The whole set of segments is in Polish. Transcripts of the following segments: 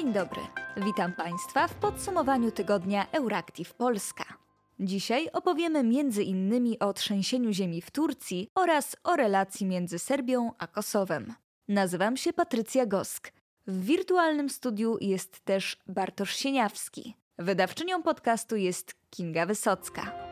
Dzień dobry. Witam Państwa w podsumowaniu tygodnia Euractiv Polska. Dzisiaj opowiemy innymi o trzęsieniu ziemi w Turcji oraz o relacji między Serbią a Kosowem. Nazywam się Patrycja Gosk. W wirtualnym studiu jest też Bartosz Sieniawski. Wydawczynią podcastu jest Kinga Wysocka.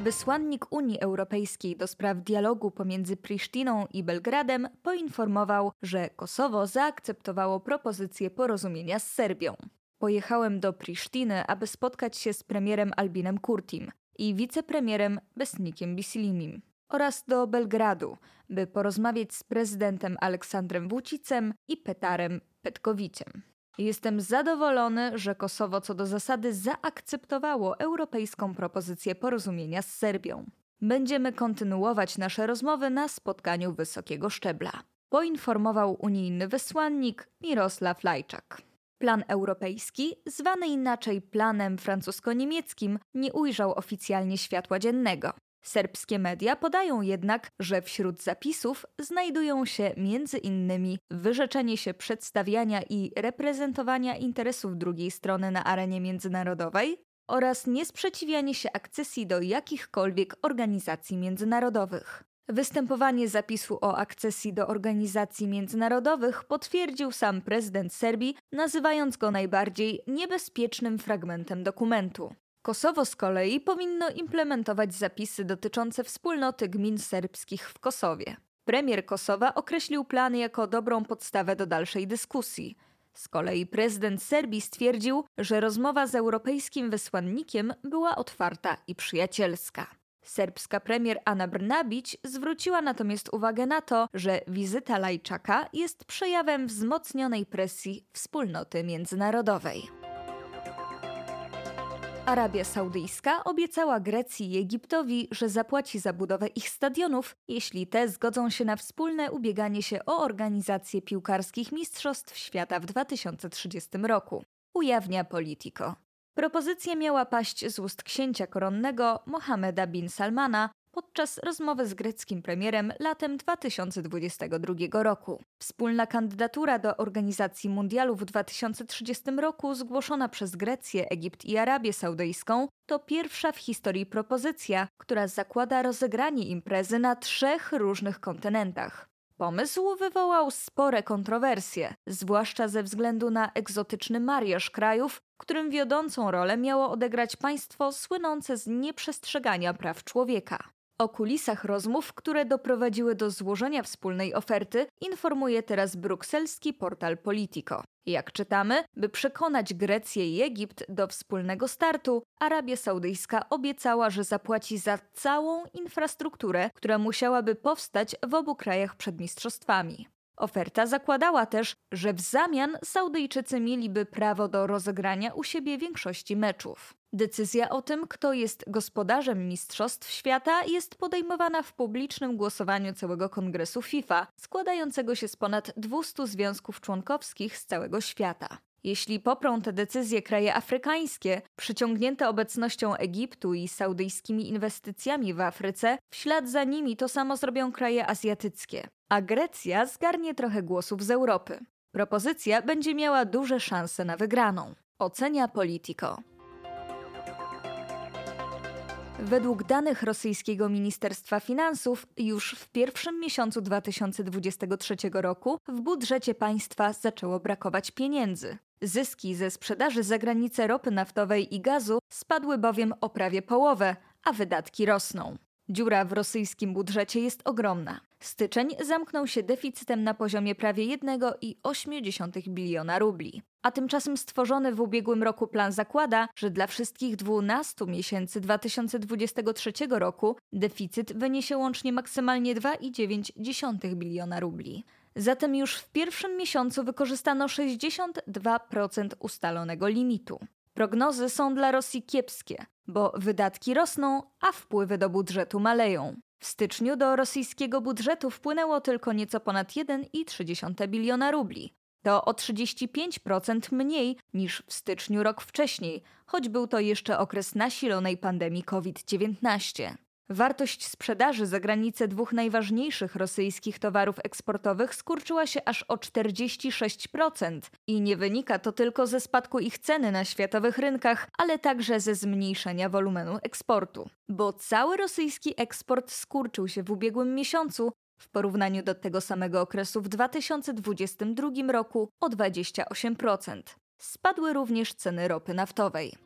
Wysłannik Unii Europejskiej do spraw dialogu pomiędzy Prisztiną i Belgradem poinformował, że Kosowo zaakceptowało propozycję porozumienia z Serbią. Pojechałem do Prisztiny, aby spotkać się z premierem Albinem Kurtim i wicepremierem Besnikiem Bisilimim oraz do Belgradu, by porozmawiać z prezydentem Aleksandrem Wucicem i Petarem Petkowiciem. Jestem zadowolony, że Kosowo co do zasady zaakceptowało europejską propozycję porozumienia z Serbią. Będziemy kontynuować nasze rozmowy na spotkaniu wysokiego szczebla, poinformował unijny wysłannik Mirosław Lajczak. Plan europejski, zwany inaczej planem francusko-niemieckim, nie ujrzał oficjalnie światła dziennego. Serbskie media podają jednak, że wśród zapisów znajdują się innymi wyrzeczenie się przedstawiania i reprezentowania interesów drugiej strony na arenie międzynarodowej oraz niesprzeciwianie się akcesji do jakichkolwiek organizacji międzynarodowych. Występowanie zapisu o akcesji do organizacji międzynarodowych potwierdził sam prezydent Serbii, nazywając go najbardziej niebezpiecznym fragmentem dokumentu. Kosowo z kolei powinno implementować zapisy dotyczące wspólnoty gmin serbskich w Kosowie. Premier Kosowa określił plan jako dobrą podstawę do dalszej dyskusji. Z kolei prezydent Serbii stwierdził, że rozmowa z europejskim wysłannikiem była otwarta i przyjacielska. Serbska premier Ana Brnabić zwróciła natomiast uwagę na to, że wizyta Lajczaka jest przejawem wzmocnionej presji wspólnoty międzynarodowej. Arabia Saudyjska obiecała Grecji i Egiptowi, że zapłaci za budowę ich stadionów, jeśli te zgodzą się na wspólne ubieganie się o organizację piłkarskich Mistrzostw Świata w 2030 roku. Ujawnia Politico. Propozycja miała paść z ust księcia koronnego Mohameda bin Salmana, podczas rozmowy z greckim premierem latem 2022 roku. Wspólna kandydatura do organizacji mundialu w 2030 roku zgłoszona przez Grecję, Egipt i Arabię Saudyjską to pierwsza w historii propozycja, która zakłada rozegranie imprezy na trzech różnych kontynentach. Pomysł wywołał spore kontrowersje, zwłaszcza ze względu na egzotyczny mariaż krajów, którym wiodącą rolę miało odegrać państwo słynące z nieprzestrzegania praw człowieka. O kulisach rozmów, które doprowadziły do złożenia wspólnej oferty, informuje teraz brukselski portal Politico. Jak czytamy, by przekonać Grecję i Egipt do wspólnego startu, Arabia Saudyjska obiecała, że zapłaci za całą infrastrukturę, która musiałaby powstać w obu krajach przed mistrzostwami. Oferta zakładała też, że w zamian Saudyjczycy mieliby prawo do rozegrania u siebie większości meczów. Decyzja o tym, kto jest gospodarzem Mistrzostw Świata, jest podejmowana w publicznym głosowaniu całego kongresu FIFA, składającego się z ponad 200 związków członkowskich z całego świata. Jeśli poprą te decyzje kraje afrykańskie, przyciągnięte obecnością Egiptu i saudyjskimi inwestycjami w Afryce, w ślad za nimi to samo zrobią kraje azjatyckie. A Grecja zgarnie trochę głosów z Europy. Propozycja będzie miała duże szanse na wygraną. Ocenia Politico. Według danych rosyjskiego Ministerstwa Finansów, już w pierwszym miesiącu 2023 roku w budżecie państwa zaczęło brakować pieniędzy. Zyski ze sprzedaży za granicę ropy naftowej i gazu spadły bowiem o prawie połowę, a wydatki rosną. Dziura w rosyjskim budżecie jest ogromna. Styczeń zamknął się deficytem na poziomie prawie 1,8 biliona rubli. A tymczasem stworzony w ubiegłym roku plan zakłada, że dla wszystkich 12 miesięcy 2023 roku deficyt wyniesie łącznie maksymalnie 2,9 biliona rubli. Zatem już w pierwszym miesiącu wykorzystano 62% ustalonego limitu. Prognozy są dla Rosji kiepskie, bo wydatki rosną, a wpływy do budżetu maleją. W styczniu do rosyjskiego budżetu wpłynęło tylko nieco ponad 1,3 biliona rubli. To o 35% mniej niż w styczniu rok wcześniej, choć był to jeszcze okres nasilonej pandemii COVID-19. Wartość sprzedaży za granicę dwóch najważniejszych rosyjskich towarów eksportowych skurczyła się aż o 46% i nie wynika to tylko ze spadku ich ceny na światowych rynkach, ale także ze zmniejszenia wolumenu eksportu. Bo cały rosyjski eksport skurczył się w ubiegłym miesiącu w porównaniu do tego samego okresu w 2022 roku o 28%. Spadły również ceny ropy naftowej.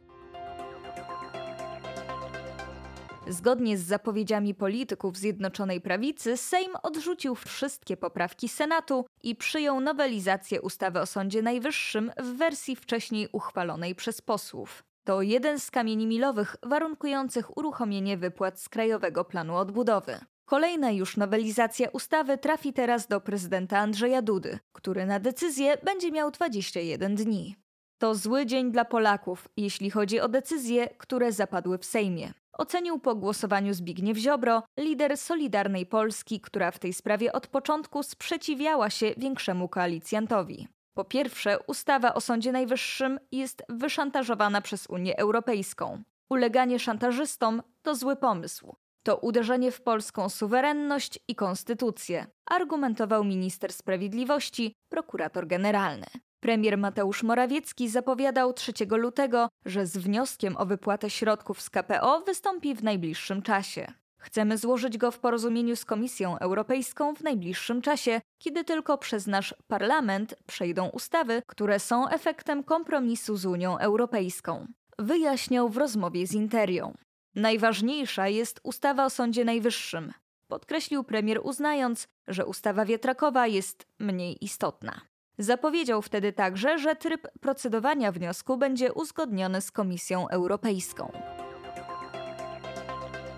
Zgodnie z zapowiedziami polityków Zjednoczonej Prawicy, Sejm odrzucił wszystkie poprawki Senatu i przyjął nowelizację ustawy o Sądzie Najwyższym w wersji wcześniej uchwalonej przez posłów. To jeden z kamieni milowych warunkujących uruchomienie wypłat z Krajowego Planu Odbudowy. Kolejna już nowelizacja ustawy trafi teraz do prezydenta Andrzeja Dudy, który na decyzję będzie miał 21 dni. To zły dzień dla Polaków, jeśli chodzi o decyzje, które zapadły w Sejmie. Ocenił po głosowaniu Zbigniew Ziobro, lider Solidarnej Polski, która w tej sprawie od początku sprzeciwiała się większemu koalicjantowi. Po pierwsze, ustawa o Sądzie Najwyższym jest wyszantażowana przez Unię Europejską. Uleganie szantażystom to zły pomysł. To uderzenie w polską suwerenność i konstytucję, argumentował minister sprawiedliwości, prokurator generalny. Premier Mateusz Morawiecki zapowiadał 3 lutego, że z wnioskiem o wypłatę środków z KPO wystąpi w najbliższym czasie. Chcemy złożyć go w porozumieniu z Komisją Europejską w najbliższym czasie, kiedy tylko przez nasz parlament przejdą ustawy, które są efektem kompromisu z Unią Europejską. Wyjaśniał w rozmowie z Interią. Najważniejsza jest ustawa o Sądzie Najwyższym, podkreślił premier, uznając, że ustawa wiatrakowa jest mniej istotna. Zapowiedział wtedy także, że tryb procedowania wniosku będzie uzgodniony z Komisją Europejską.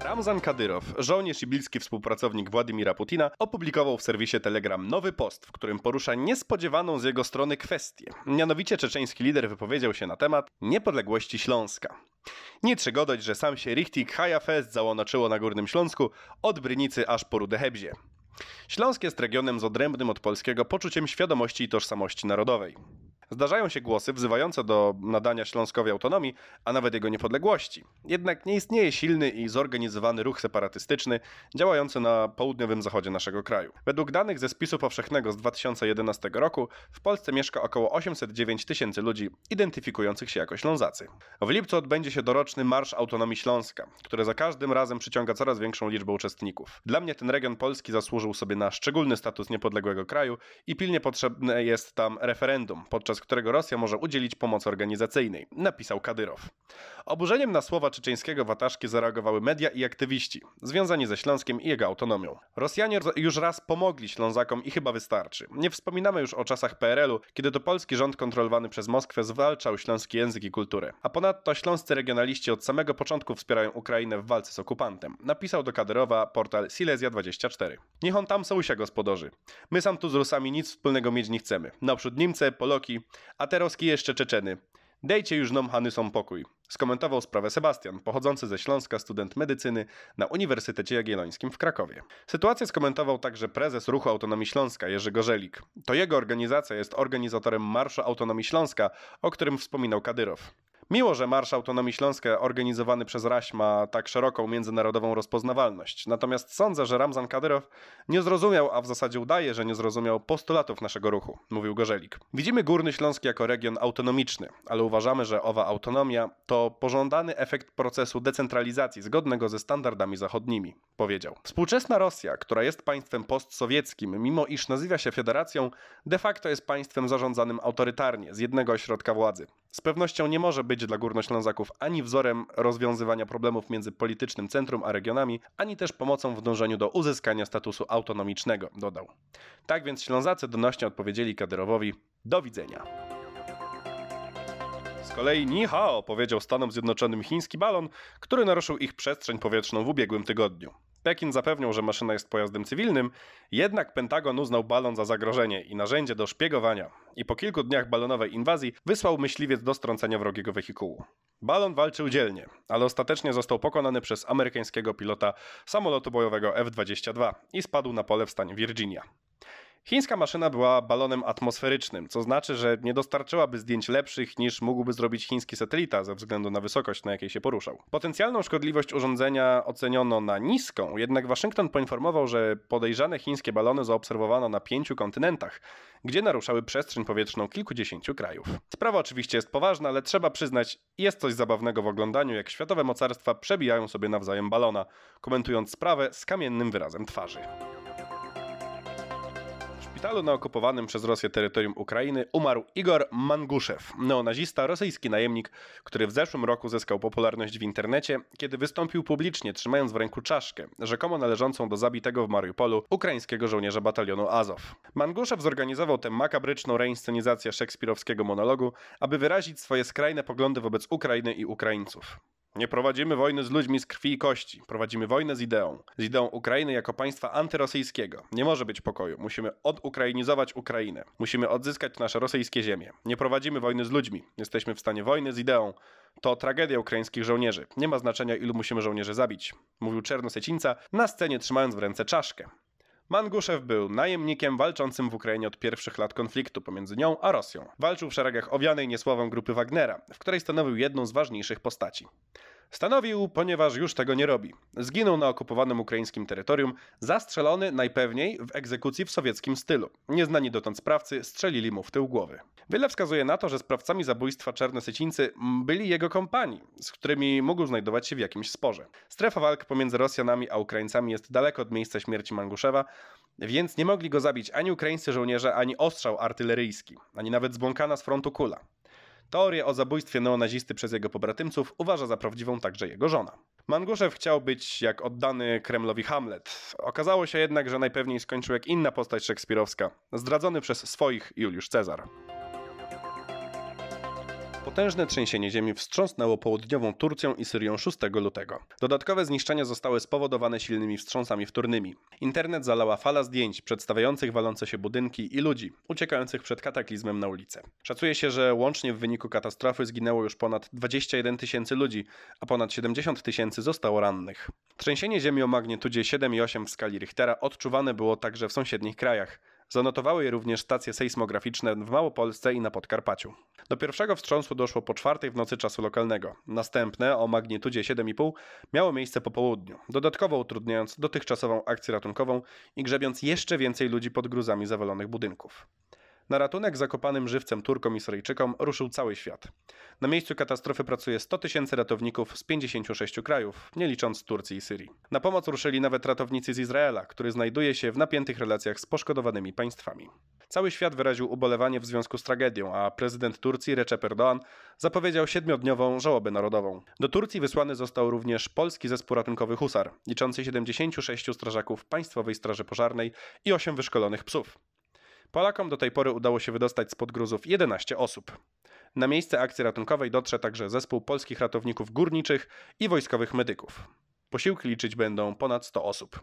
Ramzan Kadyrow, żołnierz i bliski współpracownik Władimira Putina, opublikował w serwisie Telegram nowy post, w którym porusza niespodziewaną z jego strony kwestię. Mianowicie czeczeński lider wypowiedział się na temat niepodległości Śląska. Nie trzeba dodać, że sam się Richtig Hajafest załonoczyło na Górnym Śląsku od Brynicy aż po Rude Hebzie. Śląsk jest regionem z odrębnym od polskiego poczuciem świadomości i tożsamości narodowej. Zdarzają się głosy wzywające do nadania Śląskowi autonomii, a nawet jego niepodległości. Jednak nie istnieje silny i zorganizowany ruch separatystyczny działający na południowym zachodzie naszego kraju. Według danych ze spisu powszechnego z 2011 roku w Polsce mieszka około 809 tysięcy ludzi identyfikujących się jako Ślązacy. W lipcu odbędzie się doroczny Marsz Autonomii Śląska, który za każdym razem przyciąga coraz większą liczbę uczestników. Dla mnie ten region Polski zasłużył sobie na szczególny status niepodległego kraju i pilnie potrzebne jest tam referendum, podczas którego Rosja może udzielić pomocy organizacyjnej, napisał Kadyrow. Oburzeniem na słowa czeczeńskiego wataszki zareagowały media i aktywiści, związani ze Śląskiem i jego autonomią. Rosjanie już raz pomogli Ślązakom i chyba wystarczy. Nie wspominamy już o czasach PRL-u, kiedy to polski rząd kontrolowany przez Moskwę zwalczał śląski język i kulturę. A ponadto śląscy regionaliści od samego początku wspierają Ukrainę w walce z okupantem, napisał do Kadyrowa portal Silesia24. Niech on tam się gospodarzy. My sam tu z Rusami nic wspólnego mieć nie chcemy. Naprzód Niemcy, Poloki, a teraz jeszcze Czeczeny. Dejcie już nom Hanysom pokój. Skomentował sprawę Sebastian, pochodzący ze Śląska student medycyny na Uniwersytecie Jagiellońskim w Krakowie. Sytuację skomentował także prezes Ruchu Autonomii Śląska Jerzy Gorzelik. To jego organizacja jest organizatorem Marszu Autonomii Śląska, o którym wspominał Kadyrow. Miło, że Marsz Autonomii Śląska organizowany przez RAŚ ma tak szeroką międzynarodową rozpoznawalność. Natomiast sądzę, że Ramzan Kadyrow nie zrozumiał, a w zasadzie udaje, że nie zrozumiał postulatów naszego ruchu, mówił Gorzelik. Widzimy Górny Śląsk jako region autonomiczny, ale uważamy, że owa autonomia to pożądany efekt procesu decentralizacji zgodnego ze standardami zachodnimi, powiedział. Współczesna Rosja, która jest państwem postsowieckim, mimo iż nazywa się federacją, de facto jest państwem zarządzanym autorytarnie, z jednego ośrodka władzy. Z pewnością nie może być dla Górnoślązaków ani wzorem rozwiązywania problemów między politycznym centrum a regionami, ani też pomocą w dążeniu do uzyskania statusu autonomicznego, dodał. Tak więc Ślązacy donośnie odpowiedzieli Kadyrowowi do widzenia. Z kolei Ni Hao powiedział Stanom Zjednoczonym chiński balon, który naruszył ich przestrzeń powietrzną w ubiegłym tygodniu. Pekin zapewniał, że maszyna jest pojazdem cywilnym, jednak Pentagon uznał balon za zagrożenie i narzędzie do szpiegowania i po kilku dniach balonowej inwazji wysłał myśliwiec do strącenia wrogiego wehikułu. Balon walczył dzielnie, ale ostatecznie został pokonany przez amerykańskiego pilota samolotu bojowego F-22 i spadł na pole w stanie Virginia. Chińska maszyna była balonem atmosferycznym, co znaczy, że nie dostarczyłaby zdjęć lepszych niż mógłby zrobić chiński satelita ze względu na wysokość, na jakiej się poruszał. Potencjalną szkodliwość urządzenia oceniono na niską, jednak Waszyngton poinformował, że podejrzane chińskie balony zaobserwowano na pięciu kontynentach, gdzie naruszały przestrzeń powietrzną kilkudziesięciu krajów. Sprawa oczywiście jest poważna, ale trzeba przyznać, jest coś zabawnego w oglądaniu, jak światowe mocarstwa przebijają sobie nawzajem balona, komentując sprawę z kamiennym wyrazem twarzy szpitalu na okupowanym przez Rosję terytorium Ukrainy umarł Igor Manguszew, neonazista, rosyjski najemnik, który w zeszłym roku zyskał popularność w internecie, kiedy wystąpił publicznie trzymając w ręku czaszkę, rzekomo należącą do zabitego w Mariupolu ukraińskiego żołnierza batalionu Azow. Manguszew zorganizował tę makabryczną reinscenizację szekspirowskiego monologu, aby wyrazić swoje skrajne poglądy wobec Ukrainy i Ukraińców. Nie prowadzimy wojny z ludźmi z krwi i kości. Prowadzimy wojnę z ideą. Z ideą Ukrainy jako państwa antyrosyjskiego. Nie może być pokoju. Musimy odukrainizować Ukrainę. Musimy odzyskać nasze rosyjskie ziemie. Nie prowadzimy wojny z ludźmi. Jesteśmy w stanie wojny z ideą. To tragedia ukraińskich żołnierzy. Nie ma znaczenia, ilu musimy żołnierzy zabić. Mówił Czernosecińca, na scenie trzymając w ręce czaszkę. Manguszew był najemnikiem walczącym w Ukrainie od pierwszych lat konfliktu pomiędzy nią a Rosją. Walczył w szeregach owianej niesławą grupy Wagnera, w której stanowił jedną z ważniejszych postaci. Stanowił, ponieważ już tego nie robi. Zginął na okupowanym ukraińskim terytorium, zastrzelony najpewniej w egzekucji w sowieckim stylu. Nieznani dotąd sprawcy strzelili mu w tył głowy. Wiele wskazuje na to, że sprawcami zabójstwa Czarnosycińcy byli jego kompanii, z którymi mógł znajdować się w jakimś sporze. Strefa walk pomiędzy Rosjanami a Ukraińcami jest daleko od miejsca śmierci Manguszewa, więc nie mogli go zabić ani ukraińscy żołnierze, ani ostrzał artyleryjski, ani nawet zbłąkana z frontu kula. Teorię o zabójstwie neonazisty przez jego pobratymców uważa za prawdziwą także jego żona. Manguszew chciał być jak oddany Kremlowi Hamlet. Okazało się jednak, że najpewniej skończył jak inna postać szekspirowska, zdradzony przez swoich Juliusz Cezar. Potężne trzęsienie ziemi wstrząsnęło południową Turcją i Syrią 6 lutego. Dodatkowe zniszczenia zostały spowodowane silnymi wstrząsami wtórnymi. Internet zalała fala zdjęć przedstawiających walące się budynki i ludzi uciekających przed kataklizmem na ulicę. Szacuje się, że łącznie w wyniku katastrofy zginęło już ponad 21 tysięcy ludzi, a ponad 70 tysięcy zostało rannych. Trzęsienie ziemi o magnitudzie 7,8 w skali Richtera odczuwane było także w sąsiednich krajach. Zanotowały je również stacje sejsmograficzne w Małopolsce i na Podkarpaciu. Do pierwszego wstrząsu doszło po czwartej w nocy czasu lokalnego. Następne, o magnitudzie 7,5, miało miejsce po południu, dodatkowo utrudniając dotychczasową akcję ratunkową i grzebiąc jeszcze więcej ludzi pod gruzami zawalonych budynków. Na ratunek zakopanym żywcem Turkom i Syryjczykom ruszył cały świat. Na miejscu katastrofy pracuje 100 tysięcy ratowników z 56 krajów, nie licząc Turcji i Syrii. Na pomoc ruszyli nawet ratownicy z Izraela, który znajduje się w napiętych relacjach z poszkodowanymi państwami. Cały świat wyraził ubolewanie w związku z tragedią, a prezydent Turcji Recep Erdoğan zapowiedział siedmiodniową żałobę narodową. Do Turcji wysłany został również polski zespół ratunkowy Husar, liczący 76 strażaków Państwowej Straży Pożarnej i 8 wyszkolonych psów. Polakom do tej pory udało się wydostać spod gruzów 11 osób. Na miejsce akcji ratunkowej dotrze także zespół polskich ratowników górniczych i wojskowych medyków. Posiłki liczyć będą ponad 100 osób.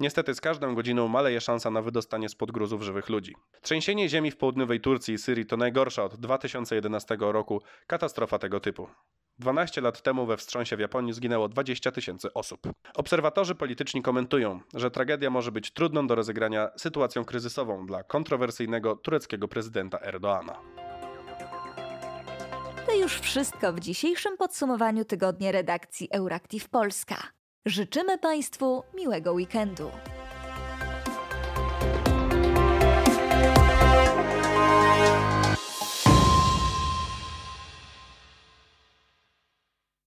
Niestety z każdą godziną maleje szansa na wydostanie spod gruzów żywych ludzi. Trzęsienie ziemi w południowej Turcji i Syrii to najgorsza od 2011 roku katastrofa tego typu. 12 lat temu we wstrząsie w Japonii zginęło 20 tysięcy osób. Obserwatorzy polityczni komentują, że tragedia może być trudną do rozegrania sytuacją kryzysową dla kontrowersyjnego tureckiego prezydenta Erdoana. To już wszystko w dzisiejszym podsumowaniu tygodnia redakcji Euractiv Polska. Życzymy Państwu miłego weekendu.